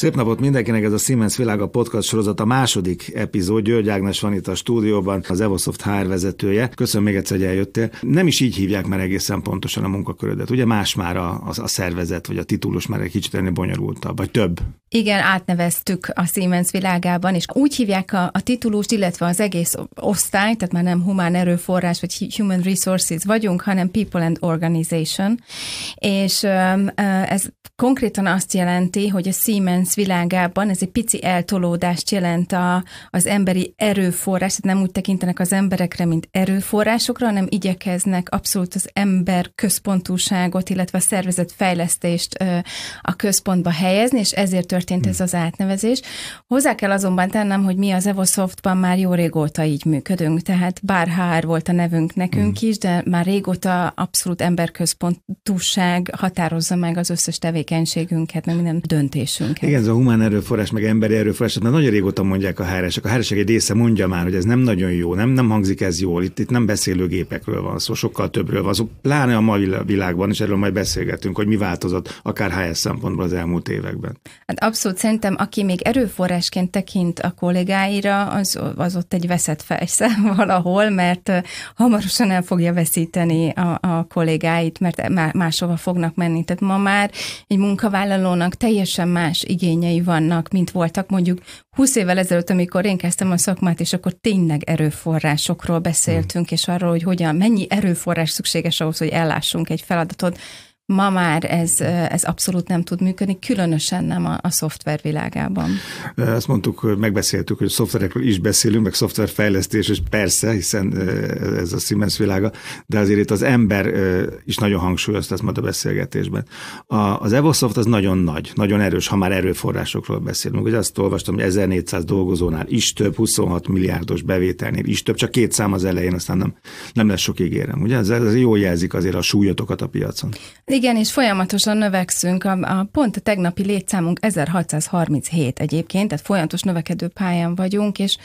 Szép napot mindenkinek, ez a Siemens Világa podcast sorozat a második epizód. György Ágnes van itt a stúdióban, az Evosoft HR vezetője. Köszönöm még egyszer, hogy eljöttél. Nem is így hívják már egészen pontosan a munkakörödet. Ugye más már a, a, a szervezet, vagy a titulus már egy kicsit ennél bonyolultabb, vagy több. Igen, átneveztük a Siemens világában, és úgy hívják a, a titulust, illetve az egész osztály, tehát már nem humán erőforrás, vagy human resources vagyunk, hanem people and organization. És ez konkrétan azt jelenti, hogy a Siemens világában ez egy pici eltolódást jelent a, az emberi erőforrás, tehát nem úgy tekintenek az emberekre, mint erőforrásokra, hanem igyekeznek abszolút az ember központúságot, illetve a szervezet fejlesztést a központba helyezni, és ezért történt ez az átnevezés. Hozzá kell azonban tennem, hogy mi az Evosoftban már jó régóta így működünk, tehát bár HR volt a nevünk nekünk is, de már régóta abszolút emberközpontúság határozza meg az összes tevékenységünket, meg minden döntésünket. Igen, ez a humán erőforrás, meg emberi erőforrás, mert nagyon régóta mondják a hr A hr egy része mondja már, hogy ez nem nagyon jó, nem, nem hangzik ez jól, itt, itt nem beszélőgépekről van szó, sokkal többről van szó, pláne a mai világban, és erről majd beszélgetünk, hogy mi változott akár HS szempontból az elmúlt években. Hát abszolút szerintem, aki még erőforrásként tekint a kollégáira, az, az ott egy veszett fejsze valahol, mert hamarosan el fogja veszíteni a, a kollégáit, mert máshova fognak menni. Tehát ma már egy munkavállalónak teljesen más igényei vannak, mint voltak mondjuk 20 évvel ezelőtt, amikor én kezdtem a szakmát, és akkor tényleg erőforrásokról beszéltünk, és arról, hogy hogyan, mennyi erőforrás szükséges ahhoz, hogy ellássunk egy feladatot, Ma már ez, ez abszolút nem tud működni, különösen nem a, a szoftver világában. Azt mondtuk, megbeszéltük, hogy szoftverekről is beszélünk, meg szoftverfejlesztés, és persze, hiszen ez a Siemens világa, de azért itt az ember is nagyon hangsúlyozta ezt majd a beszélgetésben. A, az Evosoft az nagyon nagy, nagyon erős, ha már erőforrásokról beszélünk. Ugye azt olvastam, hogy 1400 dolgozónál is több, 26 milliárdos bevételnél is több, csak két szám az elején, aztán nem, nem lesz sok ígérem. Ugye ez, ez jól jelzik azért a súlyotokat a piacon. Igen, és folyamatosan növekszünk. A, a pont a tegnapi létszámunk 1637 egyébként, tehát folyamatos növekedő pályán vagyunk, és,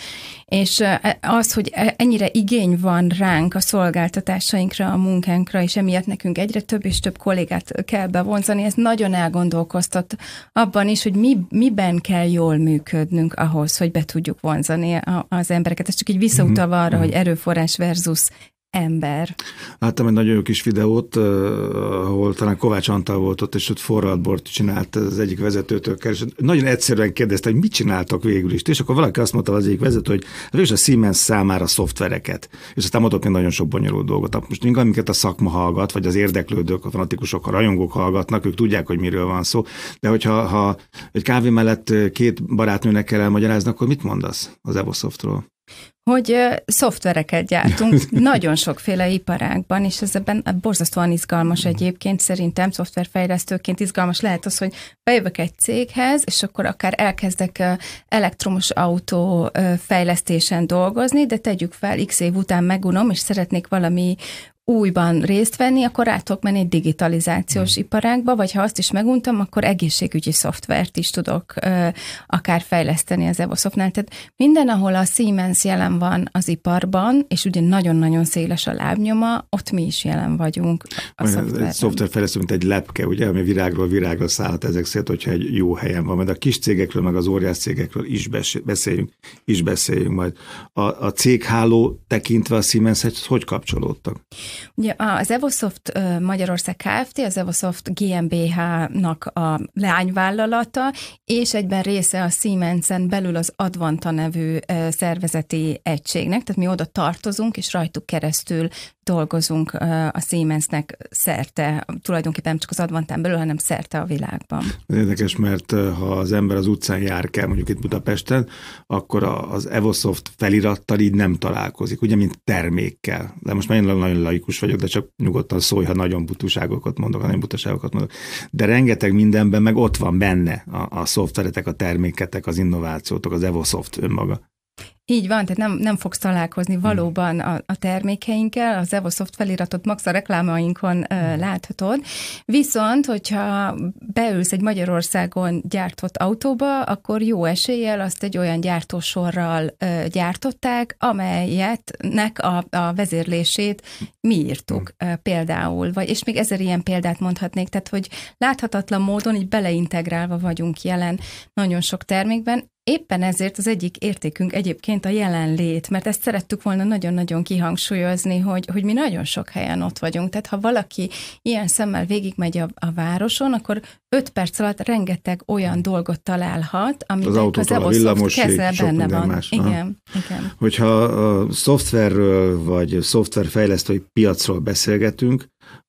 és az, hogy e, ennyire igény van ránk a szolgáltatásainkra, a munkánkra, és emiatt nekünk egyre több és több kollégát kell bevonzani, ez nagyon elgondolkoztat abban is, hogy mi, miben kell jól működnünk ahhoz, hogy be tudjuk vonzani az embereket. Ez csak így visszautalva arra, mhm. hogy erőforrás versus ember. Láttam egy nagyon jó kis videót, ahol talán Kovács Antal volt ott, és ott forradbort csinált az egyik vezetőtől, és nagyon egyszerűen kérdezte, hogy mit csináltak végül is. És akkor valaki azt mondta az egyik vezető, hogy és a Siemens számára szoftvereket. És aztán mondott még nagyon sok bonyolult dolgot. Most minket amiket a szakma hallgat, vagy az érdeklődők, a fanatikusok, a rajongók hallgatnak, ők tudják, hogy miről van szó. De hogyha ha egy kávé mellett két barátnőnek kell elmagyarázni, akkor mit mondasz az Evosoftról? Hogy szoftvereket gyártunk nagyon sokféle iparágban, és ez ebben borzasztóan izgalmas egyébként, szerintem szoftverfejlesztőként izgalmas lehet az, hogy bejövök egy céghez, és akkor akár elkezdek elektromos autó fejlesztésen dolgozni, de tegyük fel, x év után megunom, és szeretnék valami újban részt venni, akkor át tudok menni egy digitalizációs mm. iparágba, vagy ha azt is meguntam, akkor egészségügyi szoftvert is tudok ö, akár fejleszteni az Evosoftnál. Tehát minden, ahol a Siemens jelen van az iparban, és ugye nagyon-nagyon széles a lábnyoma, ott mi is jelen vagyunk a szoftverben. Egy szoftverfejlesztő, mint egy lepke, ugye, ami virágról virágra szállhat ezek szerint, hogyha egy jó helyen van. Majd a kis cégekről, meg az óriás cégekről is beszéljünk, is beszéljünk majd. A, a cégháló tekintve a Siemenshez hogy kapcsolódtak? Ugye az Evosoft Magyarország Kft., az Evosoft GmbH-nak a leányvállalata, és egyben része a Siemensen belül az Advanta nevű szervezeti egységnek, tehát mi oda tartozunk, és rajtuk keresztül dolgozunk a Siemensnek szerte, tulajdonképpen nem csak az Advantán belül, hanem szerte a világban. Érdekes, mert ha az ember az utcán jár kell, mondjuk itt Budapesten, akkor az Evosoft felirattal így nem találkozik, ugye, mint termékkel. De most már én nagyon laikus vagyok, de csak nyugodtan szólj, ha nagyon butaságokat mondok, ha nagyon butaságokat mondok. De rengeteg mindenben meg ott van benne a, a szoftveretek, a terméketek, az innovációtok, az Evosoft önmaga. Így van, tehát nem, nem fogsz találkozni hmm. valóban a, a termékeinkkel, az Evosoft feliratot max a reklámainkon uh, láthatod, viszont, hogyha beülsz egy Magyarországon gyártott autóba, akkor jó eséllyel azt egy olyan gyártósorral uh, gyártották, amelyetnek a, a vezérlését mi írtuk uh, például, vagy, és még ezer ilyen példát mondhatnék, tehát hogy láthatatlan módon így beleintegrálva vagyunk jelen nagyon sok termékben, Éppen ezért az egyik értékünk egyébként a jelenlét, mert ezt szerettük volna nagyon-nagyon kihangsúlyozni, hogy, hogy mi nagyon sok helyen ott vagyunk. Tehát ha valaki ilyen szemmel végigmegy a, a városon, akkor öt perc alatt rengeteg olyan dolgot találhat, amit az, az villamos kezel benne van. Más. Igen, igen. Hogyha a szoftverről vagy szoftverfejlesztői piacról beszélgetünk,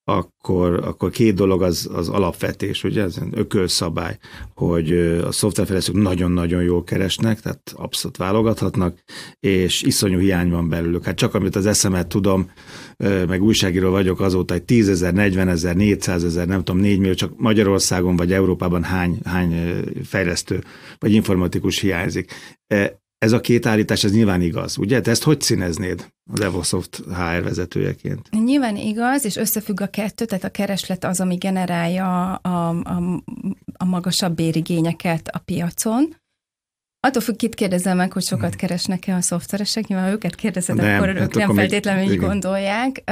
akkor, akkor két dolog az, az alapvetés, ugye, ez ökölszabály, hogy a szoftverfejlesztők nagyon-nagyon jól keresnek, tehát abszolút válogathatnak, és iszonyú hiány van belőlük. Hát csak amit az eszemet tudom, meg újságíró vagyok azóta, hogy 10 ezer, 40 ezer, 400 ezer, nem tudom, 4 millió, csak Magyarországon vagy Európában hány, hány fejlesztő vagy informatikus hiányzik. Ez a két állítás, ez nyilván igaz, ugye? Te ezt hogy színeznéd az Evosoft HR vezetőjeként? Nyilván igaz, és összefügg a kettő, tehát a kereslet az, ami generálja a, a, a magasabb bérigényeket a piacon, Attól függ, kit kérdezem meg, hogy sokat hmm. keresnek-e a szoftveresek, nyilván őket kérdezed, nem, akkor hát ők nem feltétlenül így gondolják.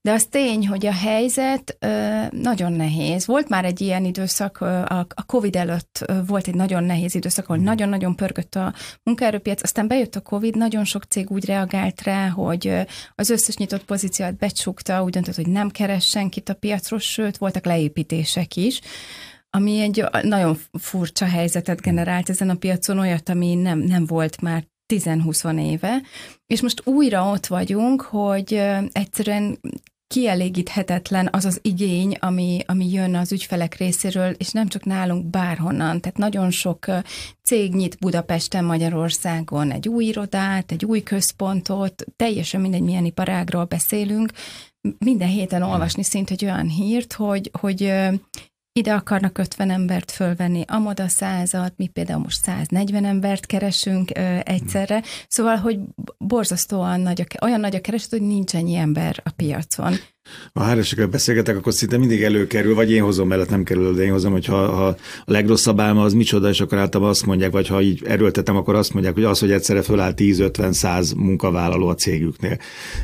De az tény, hogy a helyzet nagyon nehéz. Volt már egy ilyen időszak, a Covid előtt volt egy nagyon nehéz időszak, ahol hmm. nagyon-nagyon pörgött a munkaerőpiac, aztán bejött a Covid, nagyon sok cég úgy reagált rá, hogy az összes nyitott pozíciót becsukta, úgy döntött, hogy nem keres senkit a piacról, sőt, voltak leépítések is ami egy nagyon furcsa helyzetet generált ezen a piacon, olyat, ami nem, nem volt már 10-20 éve, és most újra ott vagyunk, hogy egyszerűen kielégíthetetlen az az igény, ami, ami jön az ügyfelek részéről, és nem csak nálunk, bárhonnan. Tehát nagyon sok cég nyit Budapesten, Magyarországon egy új irodát, egy új központot, teljesen mindegy, milyen iparágról beszélünk. Minden héten olvasni szint egy olyan hírt, hogy, hogy ide akarnak 50 embert fölvenni, amoda százat, mi például most 140 embert keresünk ö, egyszerre, szóval, hogy borzasztóan nagy a, olyan nagy a kereslet, hogy nincs ennyi ember a piacon. Ha háresekkel beszélgetek, akkor szinte mindig előkerül, vagy én hozom mellett, nem kerül, de én hozom, hogy ha, ha a legrosszabb álma az micsoda, és akkor általában azt mondják, vagy ha így erőltetem, akkor azt mondják, hogy az, hogy egyszerre föláll 10-50-100 munkavállaló a cégüknél.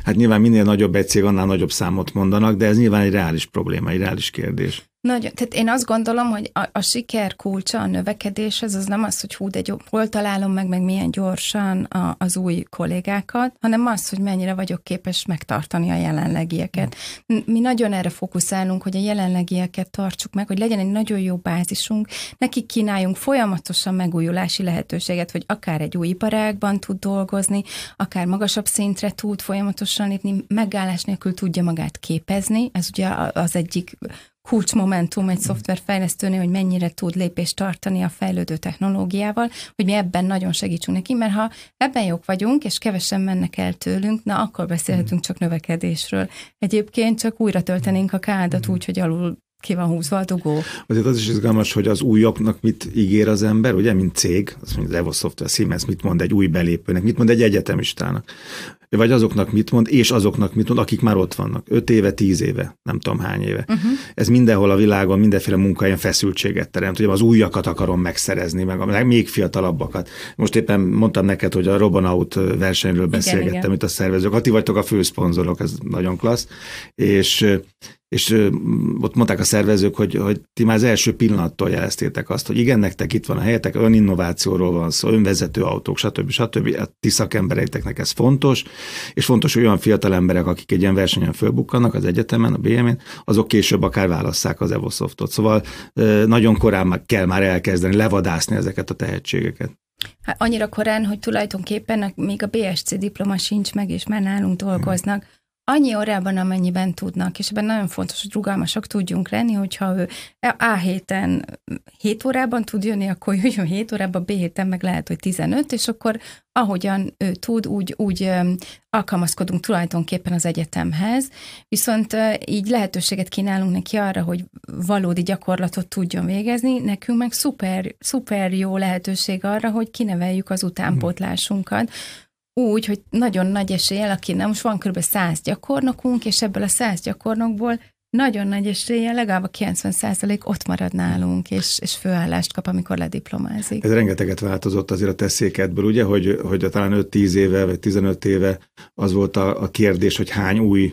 Hát nyilván minél nagyobb egy cég, annál nagyobb számot mondanak, de ez nyilván egy reális probléma, egy reális kérdés. Nagyon, tehát én azt gondolom, hogy a, a siker kulcsa, a növekedéshez az nem az, hogy hú, de hol találom meg, meg milyen gyorsan a, az új kollégákat, hanem az, hogy mennyire vagyok képes megtartani a jelenlegieket. Mi nagyon erre fókuszálunk, hogy a jelenlegieket tartsuk meg, hogy legyen egy nagyon jó bázisunk, nekik kínáljunk folyamatosan megújulási lehetőséget, hogy akár egy új iparágban tud dolgozni, akár magasabb szintre tud folyamatosan lépni, megállás nélkül tudja magát képezni, ez ugye az egyik kulcsmomentum egy szoftverfejlesztőnél, hogy mennyire tud lépést tartani a fejlődő technológiával, hogy mi ebben nagyon segítsünk neki, mert ha ebben jók vagyunk, és kevesen mennek el tőlünk, na akkor beszélhetünk csak növekedésről. Egyébként csak újra töltenénk a kádat úgy, hogy alul ki van húzva a dugó. Azért az is izgalmas, hogy az újabbnak mit ígér az ember, ugye, mint cég, azt mondja az Evo Software Siemens, mit mond egy új belépőnek, mit mond egy egyetemistának vagy azoknak mit mond, és azoknak mit mond, akik már ott vannak. Öt éve, tíz éve, nem tudom hány éve. Uh-huh. Ez mindenhol a világon, mindenféle munkahelyen feszültséget teremt. Ugye az újakat akarom megszerezni, meg a még fiatalabbakat. Most éppen mondtam neked, hogy a Robonaut versenyről beszélgettem igen, igen. itt a szervezők. Ha ti vagytok a főszponzorok, ez nagyon klassz. És és ott mondták a szervezők, hogy, hogy ti már az első pillanattól jeleztétek azt, hogy igen, nektek itt van a helyetek, innovációról van szó, önvezető autók, stb. stb. A ti szakembereiteknek ez fontos, és fontos, hogy olyan fiatal emberek, akik egy ilyen versenyen fölbukkannak az egyetemen, a BM-én, azok később akár válasszák az Evosoftot. Szóval nagyon korán kell már elkezdeni levadászni ezeket a tehetségeket. Hát annyira korán, hogy tulajdonképpen még a BSC diploma sincs meg, és már nálunk dolgoznak. Hmm annyi órában, amennyiben tudnak, és ebben nagyon fontos, hogy rugalmasak tudjunk lenni, hogyha ő A héten 7 órában tud jönni, akkor jöjjön 7 órában, B héten meg lehet, hogy 15, és akkor ahogyan ő tud, úgy, úgy alkalmazkodunk tulajdonképpen az egyetemhez, viszont így lehetőséget kínálunk neki arra, hogy valódi gyakorlatot tudjon végezni, nekünk meg szuper, szuper jó lehetőség arra, hogy kineveljük az utánpótlásunkat, úgy, hogy nagyon nagy eséllyel, aki nem, most van kb. 100 gyakornokunk, és ebből a 100 gyakornokból nagyon nagy esélye, legalább a 90% ott marad nálunk, és, és főállást kap, amikor lediplomázik. Ez rengeteget változott azért a teszékedből, ugye, hogy, hogy talán 5-10 éve, vagy 15 éve az volt a, a kérdés, hogy hány új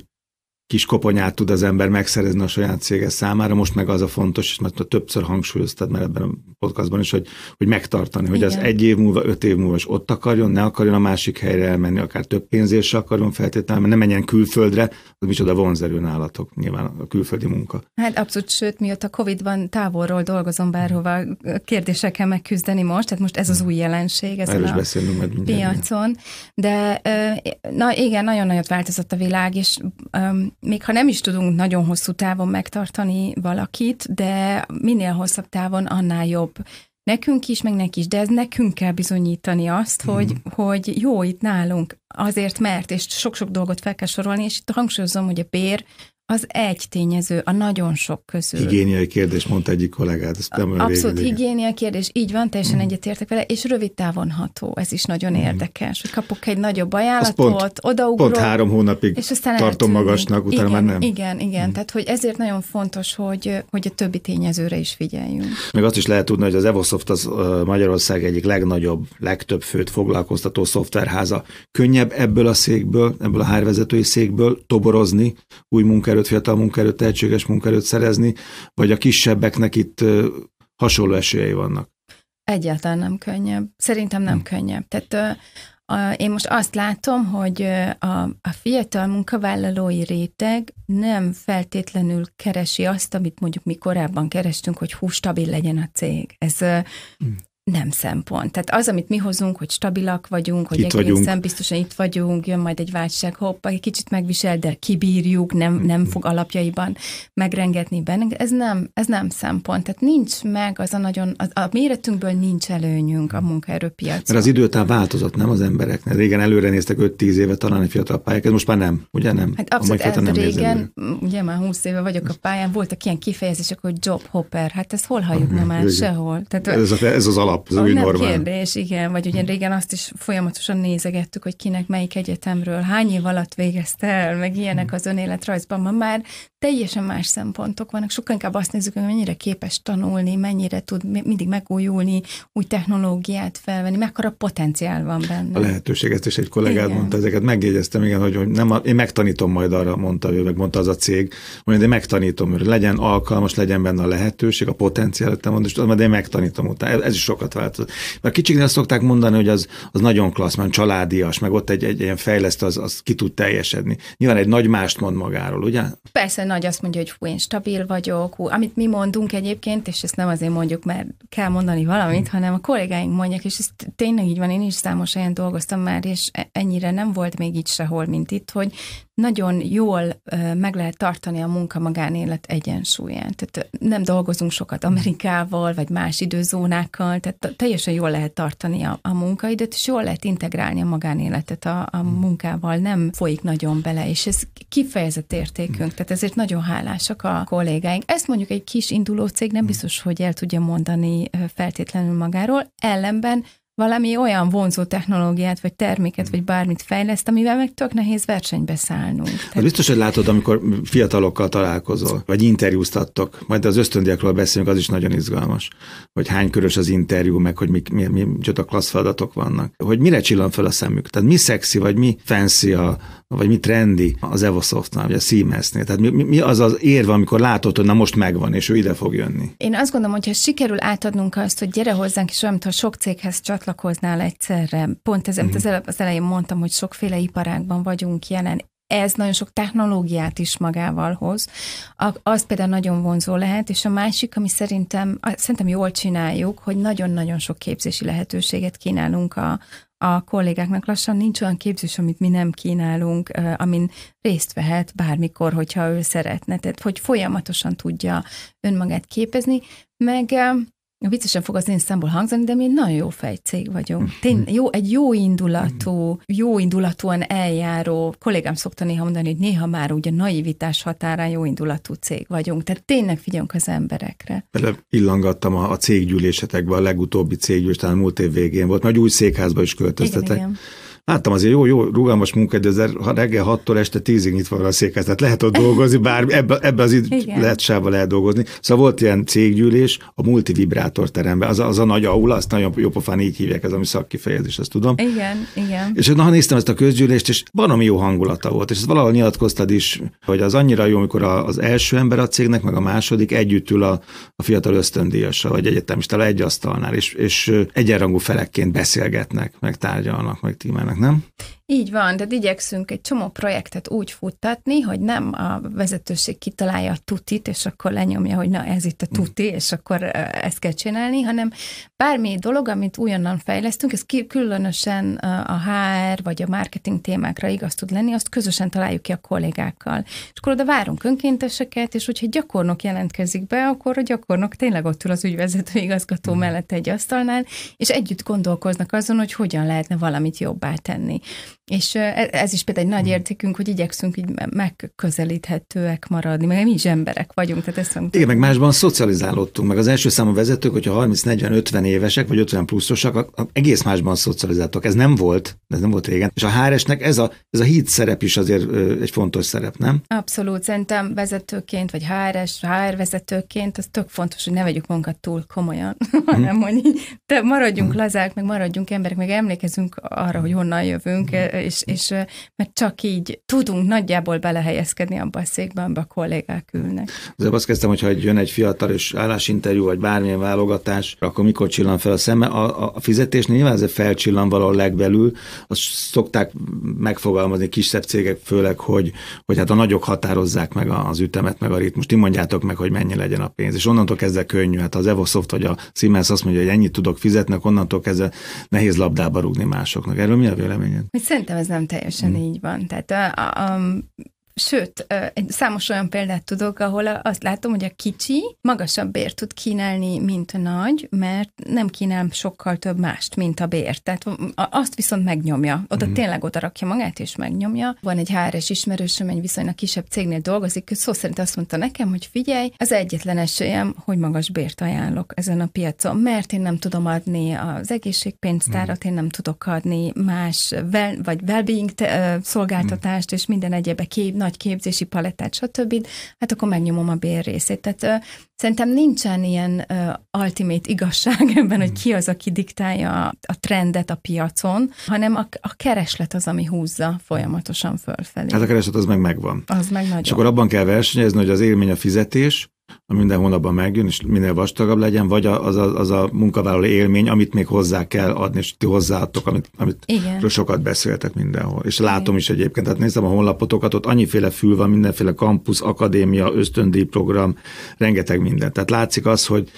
kis koponyát tud az ember megszerezni a saját cége számára, most meg az a fontos, és mert többször hangsúlyoztad már ebben a podcastban is, hogy, hogy megtartani, hogy Igen. az egy év múlva, öt év múlva is ott akarjon, ne akarjon a másik helyre elmenni, akár több pénzért se akarjon feltétlenül, mert ne menjen külföldre, az micsoda vonzerő nálatok, nyilván a külföldi munka. Hát abszolút, sőt, mióta Covid-ban távolról dolgozom bárhova, kérdésekkel megküzdeni most, tehát most ez az új jelenség ezen a beszélünk piacon. De na igen, nagyon nagyot változott a világ, és még ha nem is tudunk nagyon hosszú távon megtartani valakit, de minél hosszabb távon, annál jobb. Nekünk is, meg neki is, de ez nekünk kell bizonyítani azt, mm. hogy, hogy jó itt nálunk, azért mert, és sok-sok dolgot fel kell sorolni, és itt hangsúlyozom, hogy a bér az egy tényező a nagyon sok közül. Higiéniai kérdés, mondta egyik kollégát. Nem Abszolút higiéniai kérdés, így van, teljesen mm. egyetértek vele, és rövid távon ható, ez is nagyon mm. érdekes, hogy kapok egy nagyobb ajánlatot, pont, odaugrok. Pont három hónapig és aztán tartom eltűnik. magasnak, utána igen, már nem. Igen, igen, mm. tehát hogy ezért nagyon fontos, hogy, hogy a többi tényezőre is figyeljünk. Meg azt is lehet tudni, hogy az Evosoft az Magyarország egyik legnagyobb, legtöbb főt foglalkoztató szoftverháza. Könnyebb ebből a székből, ebből a hárvezetői székből toborozni új munkaerőt munkaerőt, fiatal munkaerőt, tehetséges munkaerőt szerezni, vagy a kisebbeknek itt hasonló esélyei vannak? Egyáltalán nem könnyebb. Szerintem nem hm. könnyebb. Tehát a, én most azt látom, hogy a, a fiatal munkavállalói réteg nem feltétlenül keresi azt, amit mondjuk mi korábban kerestünk, hogy hú, stabil legyen a cég. Ez, hm nem szempont. Tehát az, amit mi hozunk, hogy stabilak vagyunk, hogy itt egészen vagyunk. biztosan itt vagyunk, jön majd egy válság, hopp, egy kicsit megvisel, de kibírjuk, nem, nem mm-hmm. fog alapjaiban megrengetni bennünk, ez nem, ez nem szempont. Tehát nincs meg az a nagyon, a, a méretünkből nincs előnyünk a munkaerőpiacon. Mert az időtán változott, nem az embereknek. Régen előre néztek 5-10 éve talán egy fiatal pályák, ez most már nem, ugye nem? Hát abszolút, ez nem régen, ugye már 20 éve vagyok a pályán, voltak ilyen kifejezések, hogy job hopper, hát ezt hol halljuk ma már sehol. Tehát, ez, az, ez az alap alap, az új nem normál. kérdés, igen, vagy ugye régen azt is folyamatosan nézegettük, hogy kinek melyik egyetemről, hány év alatt végezte el, meg ilyenek az önéletrajzban. Ma már teljesen más szempontok vannak, sokkal inkább azt nézzük, hogy mennyire képes tanulni, mennyire tud mindig megújulni, új technológiát felvenni, mekkora potenciál van benne. A lehetőség, ezt is egy kollégád igen. mondta, ezeket megjegyeztem, igen, hogy, hogy nem, a, én megtanítom majd arra, mondta ő, meg mondta az a cég, hogy én megtanítom, hogy legyen alkalmas, legyen benne a lehetőség, a potenciál, te mondod, és majd én megtanítom utána. Ez is sokat változott. Mert kicsiknél szokták mondani, hogy az, az nagyon klassz, mert családias, meg ott egy, egy ilyen fejlesztő, az, az ki tud teljesedni. Nyilván egy nagy mást mond magáról, ugye? Persze, nagy azt mondja, hogy hú, én stabil vagyok, hú, amit mi mondunk egyébként, és ezt nem azért mondjuk, mert kell mondani valamit, hmm. hanem a kollégáink mondják, és ez tényleg így van, én is számos helyen dolgoztam már, és e, ennyire nem volt még itt sehol, mint itt, hogy nagyon jól meg lehet tartani a munka-magánélet egyensúlyát. Tehát nem dolgozunk sokat Amerikával, vagy más időzónákkal, tehát teljesen jól lehet tartani a, a munkaidőt, és jól lehet integrálni a magánéletet a, a munkával, nem folyik nagyon bele, és ez kifejezett értékünk, tehát ezért nagyon hálásak a kollégáink. Ezt mondjuk egy kis induló cég nem biztos, hogy el tudja mondani feltétlenül magáról, ellenben valami olyan vonzó technológiát, vagy terméket, vagy bármit fejleszt, amivel meg tök nehéz versenybe szállnunk. Tehát... Biztos, hogy látod, amikor fiatalokkal találkozol, vagy interjúztattok, majd az ösztöndiakról beszélünk, az is nagyon izgalmas, hogy hány körös az interjú, meg hogy mi, mi, mi, mi a klassz feladatok vannak. Hogy mire csillan fel a szemük. Tehát mi szexi, vagy mi fancy, a, vagy mi trendi az Evosoftnál, vagy a Siemensnél. Tehát mi, mi az az érve, amikor látod, hogy na most megvan, és ő ide fog jönni. Én azt gondolom, hogy ha sikerül átadnunk azt, hogy gyere hozzánk, és olyan, mintha sok céghez csat csatlakoznál egyszerre. Pont ez, mhm. az elején mondtam, hogy sokféle iparágban vagyunk jelen, ez nagyon sok technológiát is magával hoz. Az például nagyon vonzó lehet, és a másik, ami szerintem, szerintem jól csináljuk, hogy nagyon-nagyon sok képzési lehetőséget kínálunk a, a kollégáknak. Lassan nincs olyan képzés, amit mi nem kínálunk, amin részt vehet bármikor, hogyha ő szeretne. Tehát, hogy folyamatosan tudja önmagát képezni, meg Viccesen fog az én számból hangzani, de mi egy nagyon jó fejcég vagyunk. Tény, jó, egy jó indulatú, jó indulatúan eljáró, kollégám szokta néha mondani, hogy néha már ugye naivitás határán jó indulatú cég vagyunk. Tehát tényleg figyelünk az emberekre. Bele illangattam a, a céggyűlésetekbe, a legutóbbi céggyűlés, talán múlt év végén volt, mert új székházba is költöztetek. Igen, igen láttam azért jó, jó rugalmas munkaidő, de ha reggel 6-tól este 10-ig nyitva van a székhez, tehát lehet ott dolgozni, bár ebbe, ebbe az idő lehet sába lehet dolgozni. Szóval volt ilyen céggyűlés a multivibrátor teremben, az, az a nagy aula, azt nagyon jó pofán így hívják, ez ami szakkifejezés, azt tudom. Igen, igen. És na, néztem ezt a közgyűlést, és valami jó hangulata volt, és ezt valahol nyilatkoztad is, hogy az annyira jó, amikor az első ember a cégnek, meg a második együtt ül a, a fiatal ösztöndíjasa, vagy egyetemista egy asztalnál, és, és egyenrangú felekként beszélgetnek, meg tárgyalnak, meg tímának, nem? Így van, de igyekszünk egy csomó projektet úgy futtatni, hogy nem a vezetőség kitalálja a tutit, és akkor lenyomja, hogy na ez itt a tuti, és akkor ezt kell csinálni, hanem bármi dolog, amit újonnan fejlesztünk, ez különösen a HR vagy a marketing témákra igaz tud lenni, azt közösen találjuk ki a kollégákkal. És akkor oda várunk önkénteseket, és hogyha gyakornok jelentkezik be, akkor a gyakornok tényleg ott ül az ügyvezető igazgató mellett egy asztalnál, és együtt gondolkoznak azon, hogy hogyan lehetne valamit jobbá tenni. És e, ez is például egy nagy értékünk, hogy igyekszünk így megközelíthetőek maradni, meg mi is emberek vagyunk. Tehát ezt Igen, meg másban szocializálódtunk, meg az első számú vezetők, hogyha 30-40-50 évesek, vagy 50 pluszosak, egész másban szocializáltak. Ez nem volt, ez nem volt régen. És a HR-esnek ez a, ez a híd szerep is azért egy fontos szerep, nem? Abszolút, szerintem vezetőként, vagy HR-es, HR vezetőként, az tök fontos, hogy ne vegyük magunkat túl komolyan, hanem hogy így, maradjunk hmm. lazák, meg maradjunk emberek, meg emlékezünk arra, hogy honnan jövünk, és, és mert csak így tudunk nagyjából belehelyezkedni abba a székbe, amiben a kollégák ülnek. Azért azt kezdtem, hogy ha jön egy fiatal és állásinterjú, vagy bármilyen válogatás, akkor mikor csillan fel a szeme? A, a fizetés nyilván ez felcsillan valahol legbelül, azt szokták megfogalmazni kisebb cégek főleg, hogy, hogy hát a nagyok határozzák meg az ütemet, meg a ritmust. Ti mondjátok meg, hogy mennyi legyen a pénz. És onnantól kezdve könnyű. Hát az Evosoft vagy a Siemens azt mondja, hogy ennyit tudok fizetni, onnantól kezdve nehéz labdába rúgni másoknak. Erről mi a véleményed? Szerintem ez nem teljesen mm. így van. Tehát a, a, a Sőt, számos olyan példát tudok, ahol azt látom, hogy a kicsi magasabb bért tud kínálni, mint a nagy, mert nem kínál sokkal több mást, mint a bér. Tehát azt viszont megnyomja. Oda mm. tényleg oda rakja magát, és megnyomja. Van egy HRS ismerősöm, egy viszonylag kisebb cégnél dolgozik, ő szó szerint azt mondta nekem, hogy figyelj, az egyetlen esélyem, hogy magas bért ajánlok ezen a piacon, mert én nem tudom adni az egészségpénztárat, mm. én nem tudok adni más well, vagy well-being szolgáltatást, mm. és minden egyébe kép nagy képzési palettát, stb., hát akkor megnyomom a bérrészét. Tehát uh, szerintem nincsen ilyen uh, ultimate igazság ebben, hogy ki az, aki diktálja a trendet a piacon, hanem a, a kereslet az, ami húzza folyamatosan fölfelé. Hát a kereslet az meg megvan. Az meg nagyon. És akkor abban kell versenyezni, hogy az élmény a fizetés, minden hónapban megjön, és minél vastagabb legyen, vagy az a, az a munkavállaló élmény, amit még hozzá kell adni, és ti hozzáadtok, amit, amit sokat beszéltek mindenhol. És Igen. látom is egyébként, tehát nézem a honlapotokat, ott annyiféle fül van, mindenféle kampusz, akadémia, ösztöndíj program, rengeteg minden. Tehát látszik az, hogy,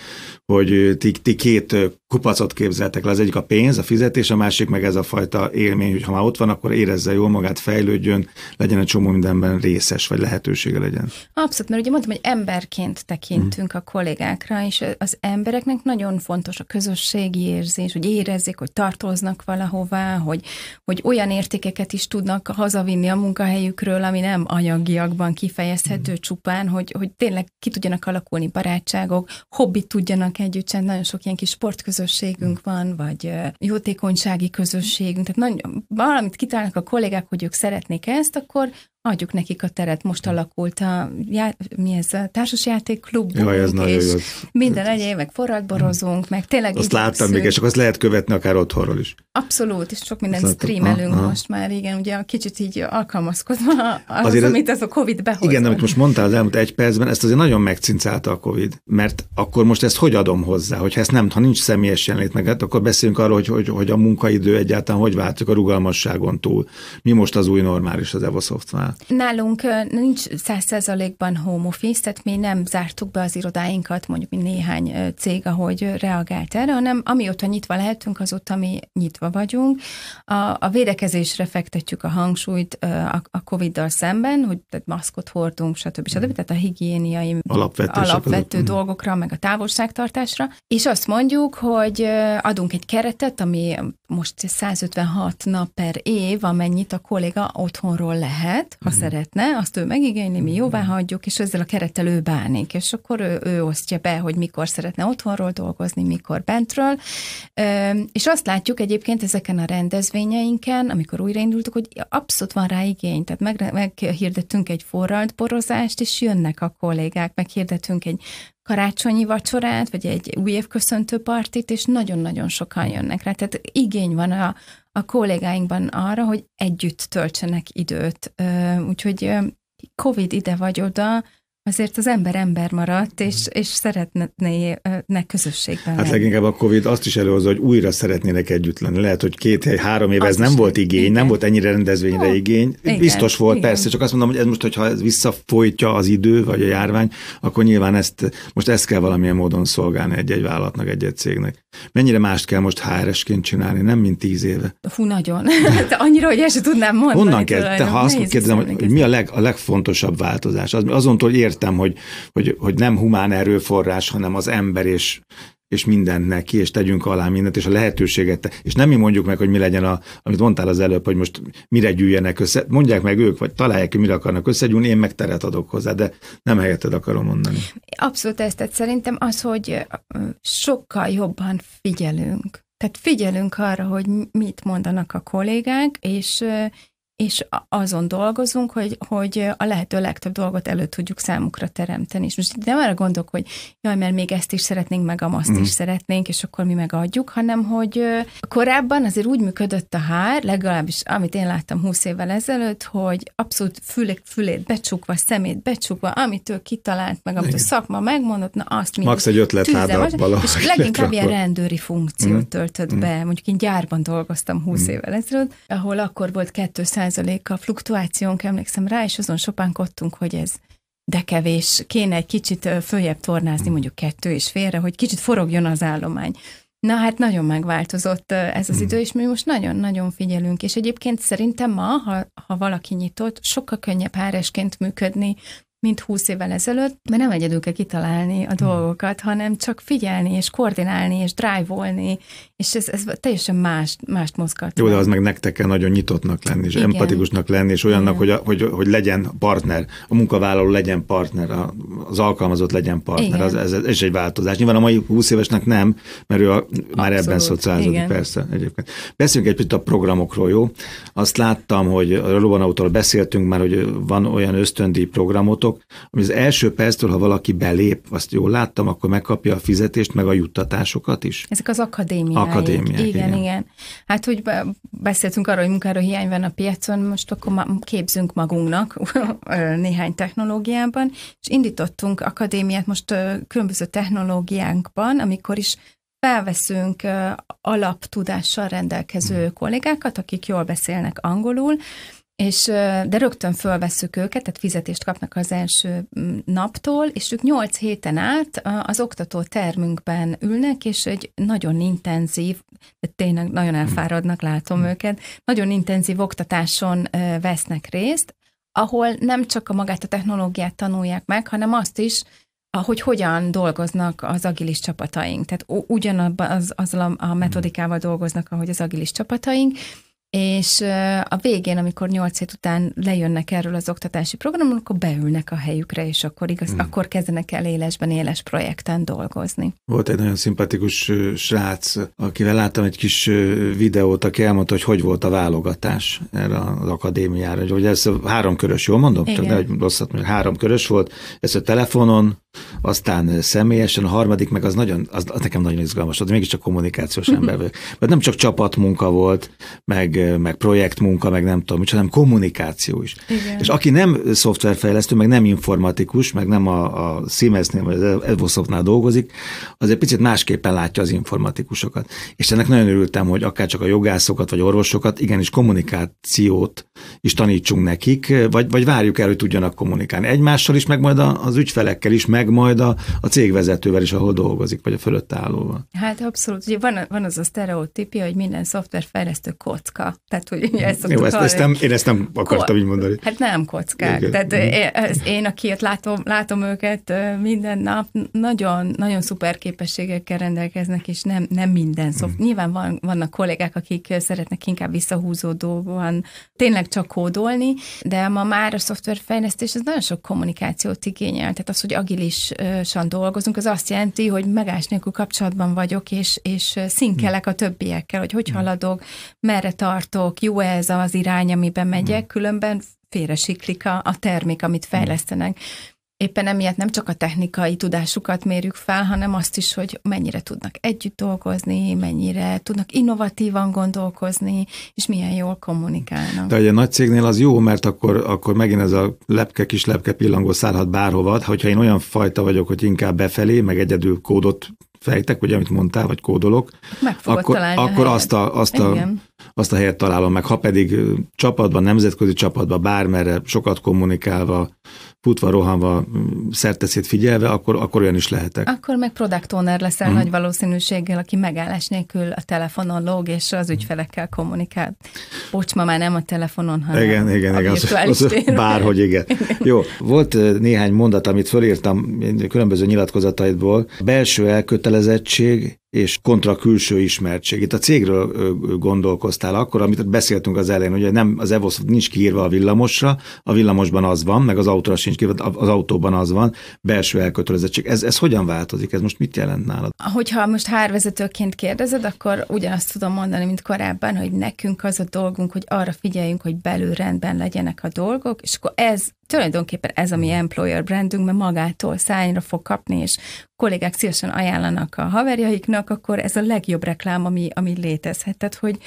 hogy ti, ti két kupacot képzeltek le, az egyik a pénz, a fizetés, a másik meg ez a fajta élmény, hogy ha már ott van, akkor érezze jól magát, fejlődjön, legyen egy csomó mindenben részes, vagy lehetősége legyen. Abszolút, mert ugye mondtam, hogy emberként tekintünk hmm. a kollégákra, és az embereknek nagyon fontos a közösségi érzés, hogy érezzék, hogy tartoznak valahová, hogy, hogy olyan értékeket is tudnak hazavinni a munkahelyükről, ami nem anyagiakban kifejezhető hmm. csupán, hogy, hogy tényleg ki tudjanak alakulni barátságok, hobbit tudjanak együtt nagyon sok ilyen kis sportközösségünk van, vagy jótékonysági közösségünk, tehát nagyon, valamit kitalálnak a kollégák, hogy ők szeretnék ezt, akkor adjuk nekik a teret. Most alakult a, já, mi ez, a társasjáték klub. Jaj, ez nagyon jó. Minden egyéb, meg forradborozunk, meg tényleg Azt láttam még, és akkor azt lehet követni akár otthonról is. Abszolút, és sok mindent streamelünk ha, ha. most már, igen, ugye kicsit így alkalmazkodva az, azért amit ez a Covid behozott. Igen, amit most mondtál az elmúlt egy percben, ezt azért nagyon megcincálta a Covid, mert akkor most ezt hogy adom hozzá, hogyha ezt nem, ha nincs személyes jelenlét meg, hát akkor beszéljünk arról, hogy, hogy, hogy a munkaidő egyáltalán hogy változik a rugalmasságon túl. Mi most az új normális az Evosoftnál? Nálunk nincs száz százalékban home office, tehát mi nem zártuk be az irodáinkat, mondjuk mi néhány cég, ahogy reagált erre, hanem amióta nyitva lehetünk, azóta mi nyitva vagyunk. A, a védekezésre fektetjük a hangsúlyt a, a COVID-dal szemben, hogy tehát maszkot hordunk, stb. stb. Mm. Tehát a higiéniai alapvető, alapvető azok. dolgokra, meg a távolságtartásra. És azt mondjuk, hogy adunk egy keretet, ami most 156 nap per év, amennyit a kolléga otthonról lehet, ha mm. szeretne, azt ő megigényli, mi jóvá hagyjuk, és ezzel a kerettel ő bánik, és akkor ő, ő osztja be, hogy mikor szeretne otthonról dolgozni, mikor bentről, és azt látjuk egyébként ezeken a rendezvényeinken, amikor újraindultuk, hogy abszolút van rá igény, tehát meg, meghirdettünk egy forralt borozást, és jönnek a kollégák, meghirdetünk egy karácsonyi vacsorát, vagy egy új évköszöntő partit, és nagyon-nagyon sokan jönnek rá. Tehát igény van a, a kollégáinkban arra, hogy együtt töltsenek időt. Úgyhogy Covid ide vagy oda, azért az ember ember maradt, és, és szeretne közösségben Hát leginkább a Covid azt is előhozza, hogy újra szeretnének együtt lenni. Lehet, hogy két, három év ez nem volt igény, igen. nem volt ennyire rendezvényre oh, igény. Igen, Biztos volt, igen. persze, csak azt mondom, hogy ez most, hogyha ez visszafolytja az idő, vagy a járvány, akkor nyilván ezt, most ezt kell valamilyen módon szolgálni egy-egy vállalatnak, egy-egy cégnek. Mennyire mást kell most HR-esként csinálni, nem mint tíz éve? Fú, nagyon. Hát annyira, hogy ezt tudnám mondani. Honnan kell? Te, ha azt kérdezem, hogy, hogy mi a, leg, a legfontosabb változás? Az, azontól értem, hogy, hogy, hogy nem humán erőforrás, hanem az ember és, és mindent neki, és tegyünk alá mindent, és a lehetőséget, és nem mi mondjuk meg, hogy mi legyen, a, amit mondtál az előbb, hogy most mire gyűjjenek össze, mondják meg ők, vagy találják ki, mire akarnak összegyúlni, én meg teret adok hozzá, de nem helyetted akarom mondani. Abszolút ezt, tehát szerintem az, hogy sokkal jobban figyelünk. Tehát figyelünk arra, hogy mit mondanak a kollégák, és, és azon dolgozunk, hogy, hogy a lehető legtöbb dolgot elő tudjuk számukra teremteni. És most nem arra gondolok, hogy jaj, mert még ezt is szeretnénk, meg azt mm. is szeretnénk, és akkor mi megadjuk, hanem hogy korábban azért úgy működött a hár, legalábbis amit én láttam 20 évvel ezelőtt, hogy abszolút fülét, fülét becsukva, szemét becsukva, amit ő kitalált, meg amit Igen. a szakma megmondott, na azt mind Max egy ötletláda És leginkább ilyen rendőri funkciót mm. töltött mm. be. Mondjuk én gyárban dolgoztam 20 mm. évvel ezelőtt, ahol akkor volt 200 a fluktuációnk, emlékszem rá, és azon sopánkodtunk, hogy ez de kevés, kéne egy kicsit följebb tornázni, mondjuk kettő és félre, hogy kicsit forogjon az állomány. Na hát nagyon megváltozott ez az hmm. idő, és mi most nagyon-nagyon figyelünk, és egyébként szerintem ma, ha, ha valaki nyitott, sokkal könnyebb háresként működni, mint 20 évvel ezelőtt, mert nem egyedül kell kitalálni a hmm. dolgokat, hanem csak figyelni, és koordinálni, és drive-olni, és ez, ez teljesen más, mást mozgat. Jó, de az meg nektek kell nagyon nyitottnak lenni, és Igen. empatikusnak lenni, és olyannak, hogy, hogy, hogy legyen partner, a munkavállaló legyen partner, az alkalmazott legyen partner, az, ez, ez egy változás. Nyilván a mai 20 évesnek nem, mert ő a, már ebben szociálizódik, persze egyébként. Beszéljünk egy picit a programokról, jó? Azt láttam, hogy a Robanautól beszéltünk már, hogy van olyan ösztöndi programotok, ami az első perctől, ha valaki belép, azt jól láttam, akkor megkapja a fizetést, meg a juttatásokat is. Ezek az akadémiák akadémiák. Igen, igen, igen. Hát, hogy beszéltünk arról, hogy munkára hiány van a piacon, most akkor képzünk magunknak néhány technológiában, és indítottunk akadémiát most különböző technológiánkban, amikor is felveszünk alaptudással rendelkező hmm. kollégákat, akik jól beszélnek angolul, és, de rögtön fölvesszük őket, tehát fizetést kapnak az első mm, naptól, és ők nyolc héten át az oktató termünkben ülnek, és egy nagyon intenzív, de tényleg nagyon elfáradnak, látom hmm. őket, nagyon intenzív oktatáson vesznek részt, ahol nem csak a magát a technológiát tanulják meg, hanem azt is, hogy hogyan dolgoznak az agilis csapataink. Tehát ugyanabban az, azzal a metodikával dolgoznak, ahogy az agilis csapataink, és a végén, amikor nyolc hét után lejönnek erről az oktatási programon, akkor beülnek a helyükre, és akkor, igaz, hmm. akkor kezdenek el élesben éles projekten dolgozni. Volt egy nagyon szimpatikus srác, akivel láttam egy kis videót, aki elmondta, hogy hogy volt a válogatás erre az akadémiára, hogy ez három körös, jól mondom? Igen. Csak ne, rosszat mondjuk, három körös volt, ez a telefonon, aztán személyesen, a harmadik meg az nagyon, az, az nekem nagyon izgalmas volt, mégiscsak kommunikációs ember vagyok. Mert nem csak csapatmunka volt, meg meg projektmunka, meg nem tudom, hanem kommunikáció is. Igen. És aki nem szoftverfejlesztő, meg nem informatikus, meg nem a, a Siemensnél vagy az Evosoftnál dolgozik, az egy picit másképpen látja az informatikusokat. És ennek nagyon örültem, hogy akár csak a jogászokat vagy orvosokat, igenis kommunikációt is tanítsunk nekik, vagy, vagy várjuk el, hogy tudjanak kommunikálni egymással is, meg majd az ügyfelekkel is, meg meg majd a, a cégvezetővel is, ahol dolgozik, vagy a fölött állóval. Hát abszolút. Ugye van, van az a sztereotípia, hogy minden szoftverfejlesztő kocka. Tehát, hogy ugye ezt Jó, ezt, ezt nem, én ezt nem akartam így mondani. Hát nem kockák. Igen. Tehát én, én, aki látom, látom őket minden nap, nagyon, nagyon szuper képességekkel rendelkeznek, és nem, nem minden szoftver. Hmm. Nyilván van, vannak kollégák, akik szeretnek inkább visszahúzódóan tényleg csak kódolni, de ma már a szoftverfejlesztés az nagyon sok kommunikációt igényel. Tehát az, hogy agilisan dolgozunk, az azt jelenti, hogy megás nélkül kapcsolatban vagyok, és, és szinkelek a többiekkel, hogy hogy haladok, merre tartok, jó ez az irány, amiben megyek, különben félresiklik a, a termék, amit fejlesztenek éppen emiatt nem csak a technikai tudásukat mérjük fel, hanem azt is, hogy mennyire tudnak együtt dolgozni, mennyire tudnak innovatívan gondolkozni, és milyen jól kommunikálnak. De egy nagy cégnél az jó, mert akkor, akkor megint ez a lepke, kis lepke pillangó szállhat bárhova, hogyha én olyan fajta vagyok, hogy inkább befelé, meg egyedül kódot fejtek, vagy amit mondtál, vagy kódolok, meg akkor, akkor a azt, a, azt, a, azt a helyet találom meg. Ha pedig csapatban, nemzetközi csapatban, bármerre sokat kommunikálva, futva, rohanva, szerteszét figyelve, akkor, akkor olyan is lehetek. Akkor meg product owner leszel hmm. nagy valószínűséggel, aki megállás nélkül a telefonon lóg, és az ügyfelekkel kommunikál. Bocs, ma már nem a telefonon, hanem igen, igen, a igen, az, az, bárhogy igen. Jó, volt néhány mondat, amit fölírtam különböző nyilatkozataidból. Belső elkötelezettség és kontra külső ismertség. Itt a cégről gondolkoztál akkor, amit beszéltünk az elején, hogy nem, az EVOS nincs kiírva a villamosra, a villamosban az van, meg az autóra sincs kiírva, az autóban az van, belső elkötelezettség. Ez, ez hogyan változik? Ez most mit jelent nálad? Hogyha most hárvezetőként kérdezed, akkor ugyanazt tudom mondani, mint korábban, hogy nekünk az a dolgunk, hogy arra figyeljünk, hogy belül rendben legyenek a dolgok, és akkor ez tulajdonképpen ez a mi employer brandünk, mert magától szájra fog kapni, és kollégák szívesen ajánlanak a haverjaiknak, akkor ez a legjobb reklám, ami, ami létezhet. Tehát, hogy,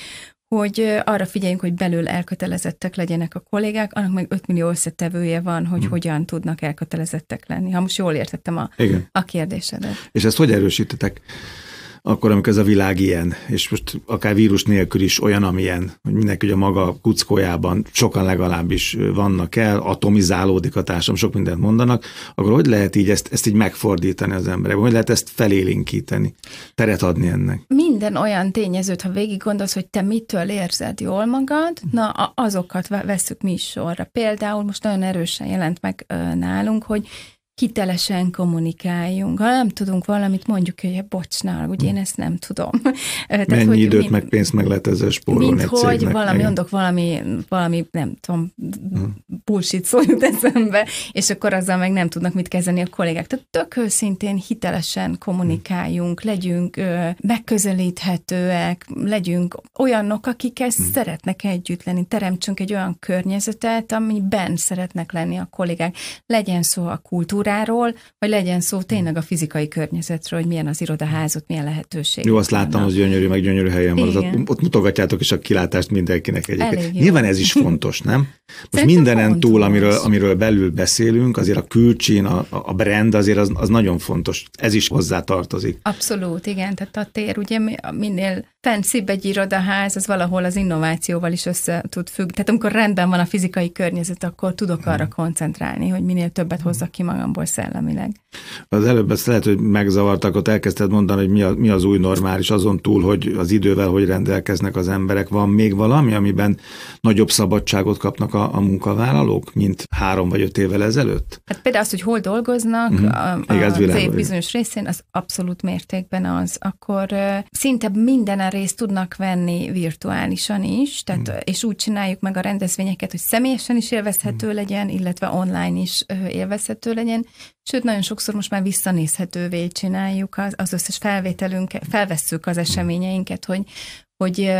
hogy arra figyeljünk, hogy belül elkötelezettek legyenek a kollégák, annak meg 5 millió összetevője van, hogy hmm. hogyan tudnak elkötelezettek lenni. Ha most jól értettem a, Igen. a kérdésedet. És ezt hogy erősítetek? Akkor, amikor ez a világ ilyen, és most akár vírus nélkül is olyan, amilyen, hogy mindenki a maga kuckójában, sokan legalábbis vannak el, atomizálódik a társam, sok mindent mondanak, akkor hogy lehet így ezt, ezt így megfordítani az emberekben? Hogy lehet ezt felélinkíteni, teret adni ennek? Minden olyan tényezőt, ha végig gondolsz, hogy te mitől érzed jól magad, na azokat veszük mi is sorra. Például most nagyon erősen jelent meg nálunk, hogy hitelesen kommunikáljunk. Ha nem tudunk valamit, mondjuk, hogy bocsnál, ugye én ezt nem tudom. Tehát, Mennyi hogy időt, mind, meg pénzt meg lehet ezzel spórolni mint hogy cégnek, valami, mondok valami, valami, nem tudom, hmm. bullshit szó jut eszembe, és akkor azzal meg nem tudnak mit kezdeni a kollégák. Tehát tök őszintén hitelesen kommunikáljunk, legyünk ö, megközelíthetőek, legyünk olyanok, akik ezt hmm. szeretnek együtt lenni, teremtsünk egy olyan környezetet, amiben szeretnek lenni a kollégák. Legyen szó a kultúra kultúráról, vagy legyen szó tényleg a fizikai környezetről, hogy milyen az irodaházot, milyen lehetőség. Jó, azt láttam, hogy gyönyörű, meg gyönyörű helyen van. Ott, ott mutogatjátok is a kilátást mindenkinek egyébként. Nyilván ez is fontos, nem? Most Szerintem mindenen fontos. túl, amiről, amiről belül beszélünk, azért a külcsín, a, a brand azért az, az nagyon fontos. Ez is hozzá tartozik. Abszolút, igen. Tehát a tér, ugye minél fancybb egy irodaház, az valahol az innovációval is össze tud függ. Tehát amikor rendben van a fizikai környezet, akkor tudok arra hmm. koncentrálni, hogy minél többet hozzak ki magamból szellemileg. Az előbb ezt lehet, hogy megzavartak, ott elkezdted mondani, hogy mi, a, mi az új normális, azon túl, hogy az idővel hogy rendelkeznek az emberek. Van még valami, amiben nagyobb szabadságot kapnak a, a munkavállalók, mint három vagy öt évvel ezelőtt? Hát például az, hogy hol dolgoznak, uh-huh. a, a Igen, cég bizonyos részén, az abszolút mértékben az. Akkor uh, szinte minden részt tudnak venni virtuálisan is, tehát, uh-huh. és úgy csináljuk meg a rendezvényeket, hogy személyesen is élvezhető uh-huh. legyen, illetve online is élvezhető legyen, Sőt, nagyon sokszor most már visszanézhetővé csináljuk az, az összes felvételünket, felvesszük az eseményeinket, hogy, hogy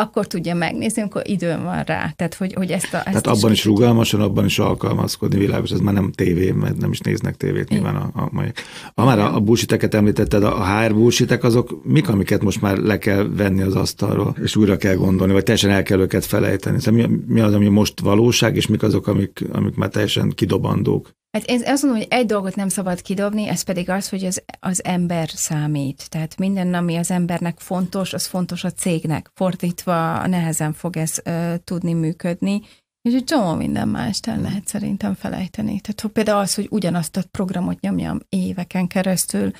akkor tudja megnézni, amikor időm van rá. Tehát, hogy, hogy ezt a, ezt Tehát abban is rugalmasan, abban is alkalmazkodni, világos, ez már nem tévé, mert nem is néznek tévét nyilván a, a mai. Ha már a, a bullshiteket említetted, a HR bullshitek, azok mik, amiket most már le kell venni az asztalról, és újra kell gondolni, vagy teljesen el kell őket felejteni. Szóval mi, mi az, ami most valóság, és mik azok, amik, amik már teljesen kidobandók? Hát én azt mondom, hogy egy dolgot nem szabad kidobni, ez pedig az, hogy az, az ember számít. Tehát minden, ami az embernek fontos, az fontos a cégnek. Fordítva nehezen fog ez uh, tudni működni, És egy csomó minden mást el lehet szerintem felejteni. Tehát hogy például az, hogy ugyanazt a programot nyomjam éveken keresztül,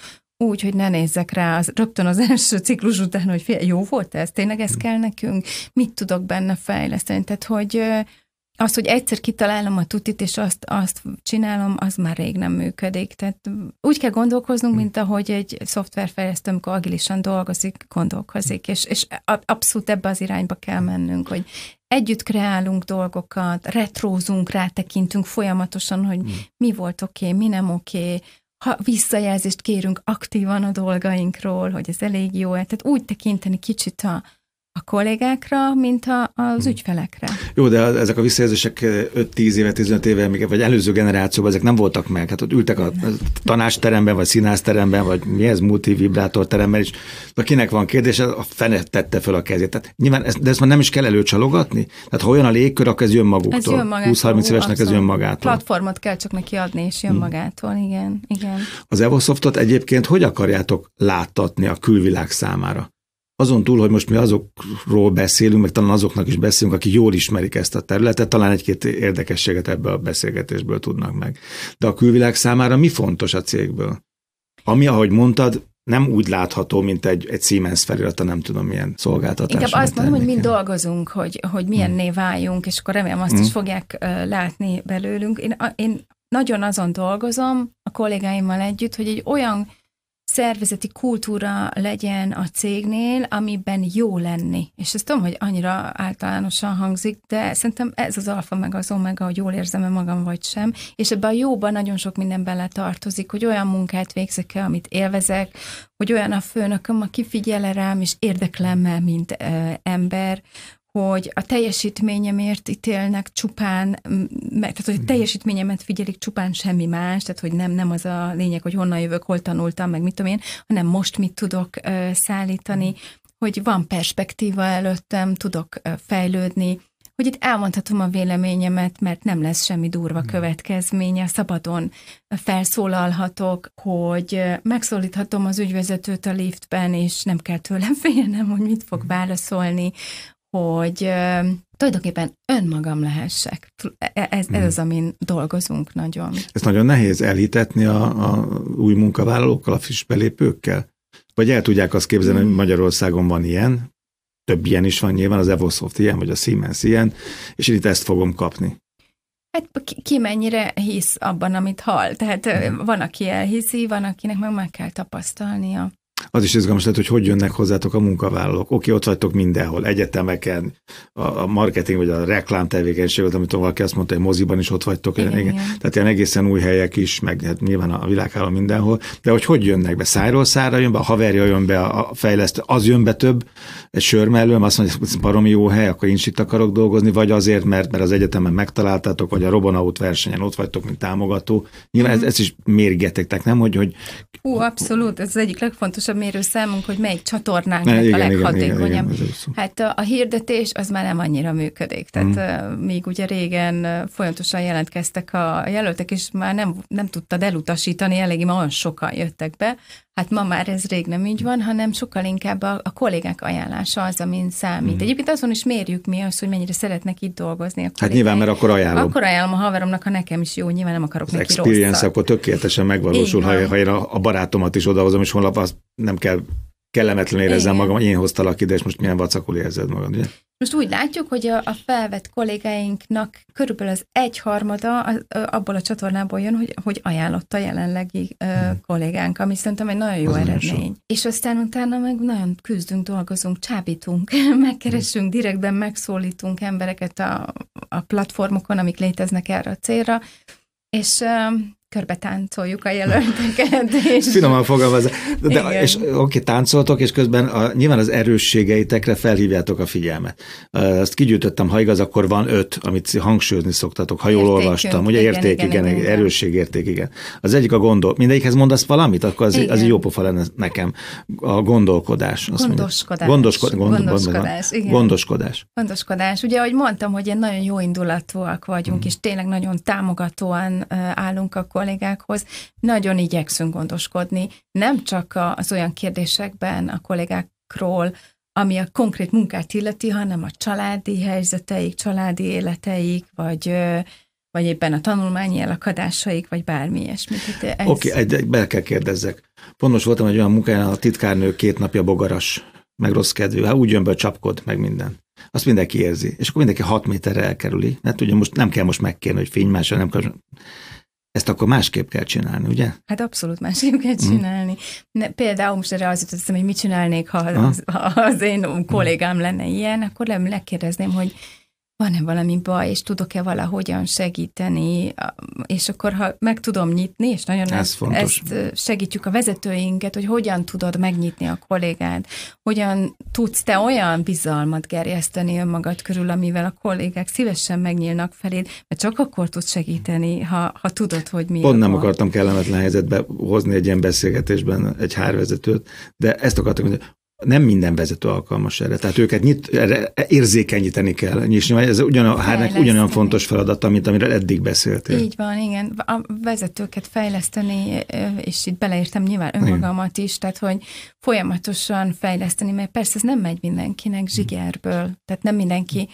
úgy, hogy ne nézzek rá az, rögtön az első ciklus után, hogy fél, jó volt ez, tényleg ez kell nekünk, mit tudok benne fejleszteni. Tehát, hogy az, hogy egyszer kitalálom a tutit, és azt, azt csinálom, az már rég nem működik. Tehát úgy kell gondolkoznunk, hm. mint ahogy egy szoftverfejlesztő, amikor agilisan dolgozik, gondolkozik, és, és abszolút ebbe az irányba kell mennünk, hogy együtt kreálunk dolgokat, retrózunk, rátekintünk folyamatosan, hogy hm. mi volt oké, okay, mi nem oké, okay, ha visszajelzést kérünk aktívan a dolgainkról, hogy ez elég jó, tehát úgy tekinteni kicsit a, a kollégákra, mint a, az hmm. ügyfelekre. Jó, de ezek a visszajelzések 5-10 éve, 15 éve, vagy előző generációban ezek nem voltak meg. Hát ott ültek a tanásteremben, vagy színházteremben, vagy mi ez, multivibrátorteremben, és akinek van kérdés, a fene tette fel a kezét. Tehát nyilván, ez, de ezt már nem is kell előcsalogatni. Tehát ha olyan a légkör, akkor ez jön maguktól. 20-30 évesnek ez jön magától. Platformot kell csak neki adni, és jön hmm. magától, igen. igen. Az Evosoftot egyébként hogy akarjátok láttatni a külvilág számára? Azon túl, hogy most mi azokról beszélünk, meg talán azoknak is beszélünk, akik jól ismerik ezt a területet, talán egy-két érdekességet ebből a beszélgetésből tudnak meg. De a külvilág számára mi fontos a cégből? Ami, ahogy mondtad, nem úgy látható, mint egy, egy Siemens felirata, nem tudom milyen szolgáltatás. Inkább azt mondom, hogy mind dolgozunk, hogy, hogy milyenné hmm. váljunk, és akkor remélem azt hmm. is fogják uh, látni belőlünk. Én, én nagyon azon dolgozom a kollégáimmal együtt, hogy egy olyan szervezeti kultúra legyen a cégnél, amiben jó lenni. És ezt tudom, hogy annyira általánosan hangzik, de szerintem ez az alfa meg az omega, hogy jól érzem-e magam vagy sem. És ebben a jóban nagyon sok minden bele tartozik, hogy olyan munkát végzek el, amit élvezek, hogy olyan a főnököm, aki figyel rám, és érdeklem mint ö, ember, hogy a teljesítményemért ítélnek csupán, tehát hogy a mhm. teljesítményemet figyelik csupán semmi más, tehát hogy nem, nem az a lényeg, hogy honnan jövök, hol tanultam, meg mit tudom én, hanem most mit tudok szállítani, hogy van perspektíva előttem, tudok fejlődni, hogy itt elmondhatom a véleményemet, mert nem lesz semmi durva mhm. következménye, szabadon felszólalhatok, hogy megszólíthatom az ügyvezetőt a liftben, és nem kell tőlem félnem, hogy mit fog mhm. válaszolni, hogy tulajdonképpen önmagam lehessek. E, e, ez, ez hmm. az, amin dolgozunk nagyon. Ez nagyon nehéz elhitetni a, a új munkavállalókkal, a friss belépőkkel? Vagy el tudják azt képzelni, hogy hmm. Magyarországon van ilyen, több ilyen is van nyilván, az Evosoft ilyen, vagy a Siemens ilyen, és én itt ezt fogom kapni. Hát ki, ki mennyire hisz abban, amit hall. Tehát hmm. van, aki elhiszi, van, akinek meg meg kell tapasztalnia az is izgalmas lehet, hogy hogy jönnek hozzátok a munkavállalók. Oké, ott vagytok mindenhol, egyetemeken, a, marketing vagy a reklám tevékenység, amit valaki azt mondta, hogy moziban is ott vagytok. Igen, igen. Tehát ilyen egészen új helyek is, meg hát nyilván a világhálló mindenhol. De hogy hogy jönnek be? Szájról szára jön be, a haverja jön be, a fejlesztő, az jön be több, egy sör mellől, azt mondja, hogy ez baromi jó hely, akkor én is itt akarok dolgozni, vagy azért, mert, mert az egyetemen megtaláltátok, vagy a Robonaut versenyen ott vagytok, mint támogató. Nyilván mm. ez, ez is mérgetektek, nem? Hogy, hogy... Hú, abszolút, ez az egyik legfontosabb számunk, hogy melyik csatornánk ne, igen, a leghatékonyabb. Igen, igen, igen, hát a, a hirdetés az már nem annyira működik. Tehát mm. még ugye régen folyamatosan jelentkeztek a jelöltek, és már nem, nem tudtad elutasítani, eléggé ma olyan sokan jöttek be, Hát ma már ez rég nem így van, hanem sokkal inkább a, a kollégák ajánlása az, amin számít. Mm. Egyébként azon is mérjük mi azt, hogy mennyire szeretnek itt dolgozni. A hát nyilván, mert akkor ajánlom. Akkor ajánlom a haveromnak, ha nekem is jó, nyilván nem akarok az neki experience rosszat. akkor tökéletesen megvalósul, ha, ha én a, a barátomat is odahozom, és holnap azt nem kell kellemetlen érezzem Igen. magam, én hoztalak ide, és most milyen vacakul érzed magad, ugye? Most úgy látjuk, hogy a, a felvett kollégáinknak körülbelül az egyharmada abból a csatornából jön, hogy, hogy ajánlott a jelenlegi hmm. kollégánk, ami szerintem egy nagyon jó az eredmény. És aztán utána meg nagyon küzdünk, dolgozunk, csábítunk, megkeresünk, hmm. direktben megszólítunk embereket a, a platformokon, amik léteznek erre a célra, és körbe táncoljuk a jelölteket. És... Finoman fogalmaz. De, és oké, táncoltok, és közben a, nyilván az erősségeitekre felhívjátok a figyelmet. Ezt kigyűjtöttem, ha igaz, akkor van öt, amit hangsúlyozni szoktatok, ha jól Értékünk. olvastam. Ugye igen, érték, igen, igen, igen, erősség, érték, igen. Az egyik a gondol. Mindegyikhez mondasz valamit, akkor az, az jó pofa lenne nekem. A gondolkodás. Azt gondoskodás. Gondosko, gond, gondoskodás. Igen. Gondoskodás. Gondoskodás. Ugye, ahogy mondtam, hogy ilyen nagyon jó indulatúak vagyunk, mm. és tényleg nagyon támogatóan állunk a kollégákhoz, nagyon igyekszünk gondoskodni, nem csak az olyan kérdésekben a kollégákról, ami a konkrét munkát illeti, hanem a családi helyzeteik, családi életeik, vagy vagy éppen a tanulmányi elakadásaik, vagy bármi ilyesmi. Oké, okay, egy, be kell kérdezzek. Pontos voltam egy olyan munkáján, a titkárnő két napja bogaras, meg rossz kedvű, hát úgy jön be, csapkod, meg minden. Azt mindenki érzi. És akkor mindenki hat méterre elkerüli. Mert ugye most nem kell most megkérni, hogy fénymásra nem kell. Ezt akkor másképp kell csinálni, ugye? Hát abszolút másképp kell mhm. csinálni. Mm. Ne, például most erre az jutott hogy mit csinálnék, ha az, ha az én kollégám lenne ilyen, akkor legkérdezném, hogy van-e valami baj, és tudok-e valahogyan segíteni, és akkor ha meg tudom nyitni, és nagyon Ez ezt, ezt segítjük a vezetőinket, hogy hogyan tudod megnyitni a kollégád, hogyan tudsz te olyan bizalmat gerjeszteni önmagad körül, amivel a kollégák szívesen megnyílnak feléd, mert csak akkor tudsz segíteni, ha, ha tudod, hogy mi. Pont nem van. akartam kellemetlen helyzetbe hozni egy ilyen beszélgetésben egy hárvezetőt, de ezt akartam, hogy nem minden vezető alkalmas erre. Tehát őket nyit, erre érzékenyíteni kell, nyisni, ez ugyan, a hárnek ugyanolyan fontos feladat, mint amiről eddig beszéltél. Így van, igen. A vezetőket fejleszteni, és itt beleértem nyilván önmagamat is, tehát hogy folyamatosan fejleszteni, mert persze ez nem megy mindenkinek zsigerből, tehát nem mindenki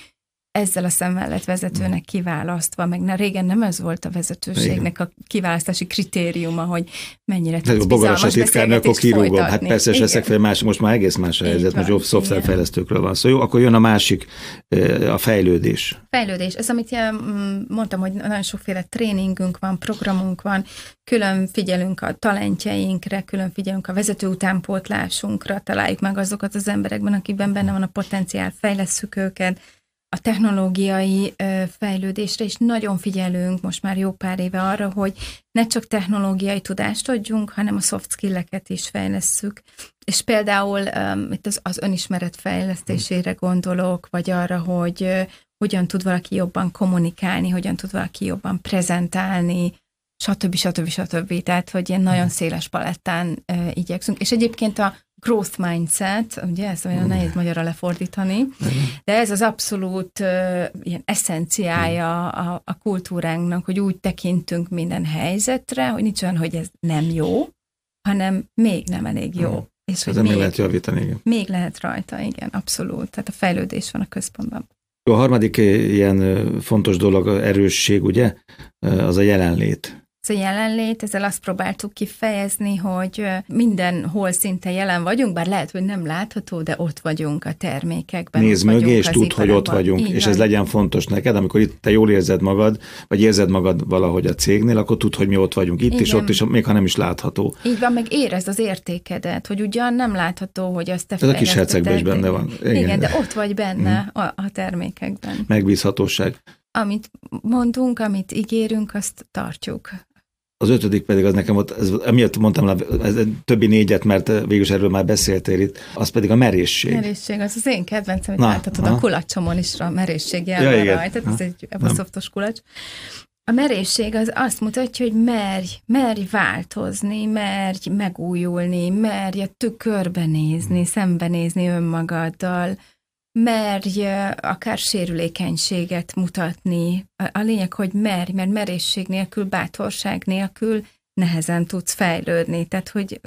ezzel a szemmel lett vezetőnek kiválasztva, meg na, régen nem ez volt a vezetőségnek a kiválasztási kritériuma, hogy mennyire tudsz bizalmas titkárnő, akkor kirúgom. Hát persze, és leszek fel más, most már egész más a helyzet, most jobb szoftverfejlesztőkről van szó. Szóval jó, akkor jön a másik, a fejlődés. Fejlődés. Ez, amit mondtam, hogy nagyon sokféle tréningünk van, programunk van, külön figyelünk a talentjeinkre, külön figyelünk a vezető utánpótlásunkra, találjuk meg azokat az emberekben, akikben benne van a potenciál, fejlesszük őket, a technológiai fejlődésre, és nagyon figyelünk most már jó pár éve arra, hogy ne csak technológiai tudást adjunk, hanem a soft skill-eket is fejlesszük. És például um, itt az, az önismeret fejlesztésére gondolok, vagy arra, hogy uh, hogyan tud valaki jobban kommunikálni, hogyan tud valaki jobban prezentálni, stb. stb. stb. Tehát, hogy ilyen nagyon széles palettán uh, igyekszünk. És egyébként a growth mindset, ugye ez olyan nehéz magyarra lefordítani, de ez az abszolút uh, ilyen eszenciája a, a kultúránknak, hogy úgy tekintünk minden helyzetre, hogy nincs olyan, hogy ez nem jó, hanem még nem elég jó. És hogy még, lehet javítani, igen. Még lehet rajta, igen, abszolút. Tehát a fejlődés van a központban. A harmadik ilyen fontos dolog, erősség, ugye, az a jelenlét. Ez a jelenlét, ezzel azt próbáltuk kifejezni, hogy mindenhol szinte jelen vagyunk, bár lehet, hogy nem látható, de ott vagyunk a termékekben. Nézd mögé, és tudd, hogy ott vagyunk, Így és van. ez legyen fontos neked, amikor itt te jól érzed magad, vagy érzed magad valahogy a cégnél, akkor tudd, hogy mi ott vagyunk itt, Igen. és ott is, még ha nem is látható. Így van, meg érezd az értékedet, hogy ugyan nem látható, hogy azt te Ez a kis hercegben is benne van. Igen. Igen, de ott vagy benne hmm. a, a termékekben. Megbízhatóság amit mondunk, amit ígérünk, azt tartjuk. Az ötödik pedig az nekem ott, ez, emiatt mondtam ez többi négyet, mert végül erről már beszéltél itt, az pedig a merészség. Merészség, az az én kedvencem, hogy láthatod a kulacsomon is a merészség jel ja, rajta, ez egy szoftos kulacs. A merészség az azt mutatja, hogy merj, merj változni, merj megújulni, merj a tükörbe nézni, szembenézni önmagaddal, merj akár sérülékenységet mutatni. A lényeg, hogy merj, mert merészség nélkül, bátorság nélkül nehezen tudsz fejlődni. Tehát, hogy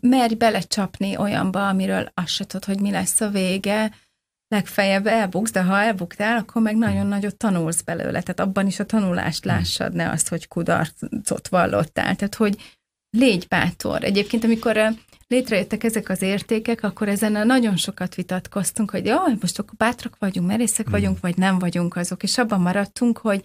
merj belecsapni olyanba, amiről azt se tudod, hogy mi lesz a vége, legfeljebb elbuksz, de ha elbuktál, akkor meg nagyon nagyot tanulsz belőle. Tehát abban is a tanulást lássad, ne azt, hogy kudarcot vallottál. Tehát, hogy légy bátor. Egyébként, amikor létrejöttek ezek az értékek, akkor ezen nagyon sokat vitatkoztunk, hogy jaj, most akkor bátrak vagyunk, merészek mm. vagyunk, vagy nem vagyunk azok, és abban maradtunk, hogy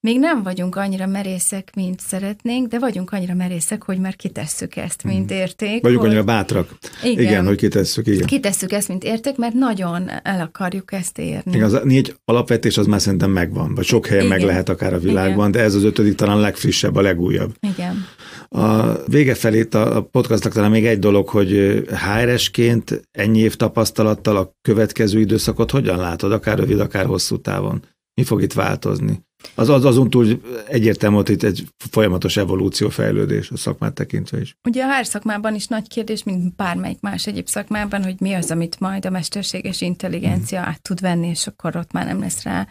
még nem vagyunk annyira merészek, mint szeretnénk, de vagyunk annyira merészek, hogy már kitesszük ezt, mint mm. érték. Vagyunk hogy... annyira bátrak. Igen, igen, hogy kitesszük, igen. Kitesszük ezt, mint érték, mert nagyon el akarjuk ezt érni. Igen, az négy alapvetés az már szerintem megvan, vagy sok helyen igen. meg lehet akár a világban, igen. de ez az ötödik talán legfrissebb, a legújabb. Igen. A vége felé a podcastnak talán még egy dolog, hogy HR-esként ennyi év tapasztalattal a következő időszakot hogyan látod, akár rövid, akár hosszú távon? Mi fog itt változni? Az, az azon túl egyértelmű, hogy itt egy folyamatos evolúció, fejlődés a szakmát tekintve is. Ugye a HR szakmában is nagy kérdés, mint bármelyik más egyéb szakmában, hogy mi az, amit majd a mesterséges intelligencia mm. át tud venni, és akkor ott már nem lesz rá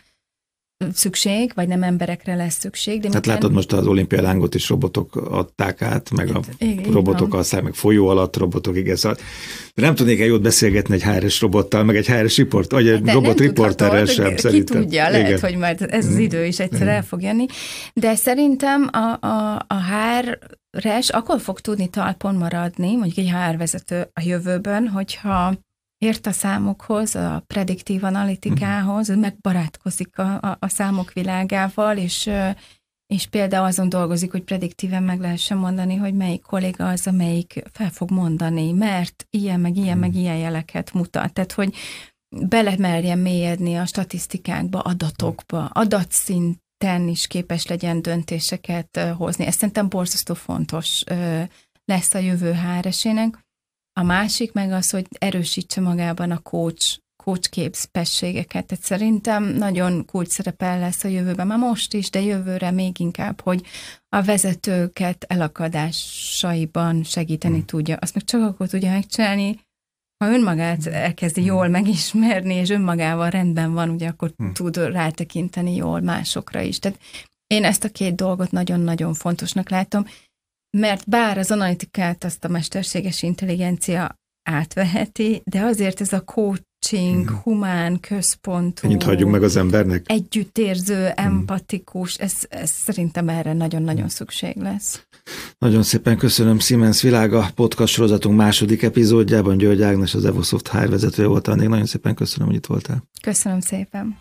szükség, vagy nem emberekre lesz szükség. De hát látod most az olimpiai lángot is robotok adták át, meg a igen, robotok aztán, meg folyó alatt robotok, igen, szóval nem tudnék jót beszélgetni egy HRS robottal, meg egy HRS riport, vagy egy de robot riporterrel sem, ki szerintem. tudja, lehet, igen. hogy majd ez az idő is egyszer igen. el fog jönni, de szerintem a, a, a HR-es akkor fog tudni talpon maradni, mondjuk egy HR vezető a jövőben, hogyha ért a számokhoz, a prediktív analitikához, uh-huh. megbarátkozik a, a, a számok világával, és, és például azon dolgozik, hogy prediktíven meg lehessen mondani, hogy melyik kolléga az, amelyik fel fog mondani, mert ilyen, meg ilyen, meg ilyen jeleket mutat. Tehát, hogy belemerjen mélyedni a statisztikákba, adatokba, adatszinten is képes legyen döntéseket hozni. Ez szerintem borzasztó fontos lesz a jövő HRS-ének. A másik meg az, hogy erősítse magában a coach, coach képességeket. Tehát szerintem nagyon kulcs szerepel lesz a jövőben, már most is, de jövőre még inkább, hogy a vezetőket elakadásaiban segíteni hmm. tudja. Azt meg csak akkor tudja megcsinálni, ha önmagát elkezdi jól hmm. megismerni, és önmagával rendben van, ugye akkor hmm. tud rátekinteni jól másokra is. Tehát én ezt a két dolgot nagyon-nagyon fontosnak látom, mert bár az analitikát azt a mesterséges intelligencia átveheti, de azért ez a coaching, hmm. humán, központú. Ennyit hagyjuk meg az embernek. Együttérző, hmm. empatikus, ez, ez szerintem erre nagyon-nagyon szükség lesz. Nagyon szépen köszönöm Siemens Világa podcast sorozatunk második epizódjában György Ágnes, az Evosoft HR vezetője volt. Nagyon szépen köszönöm, hogy itt voltál. Köszönöm szépen.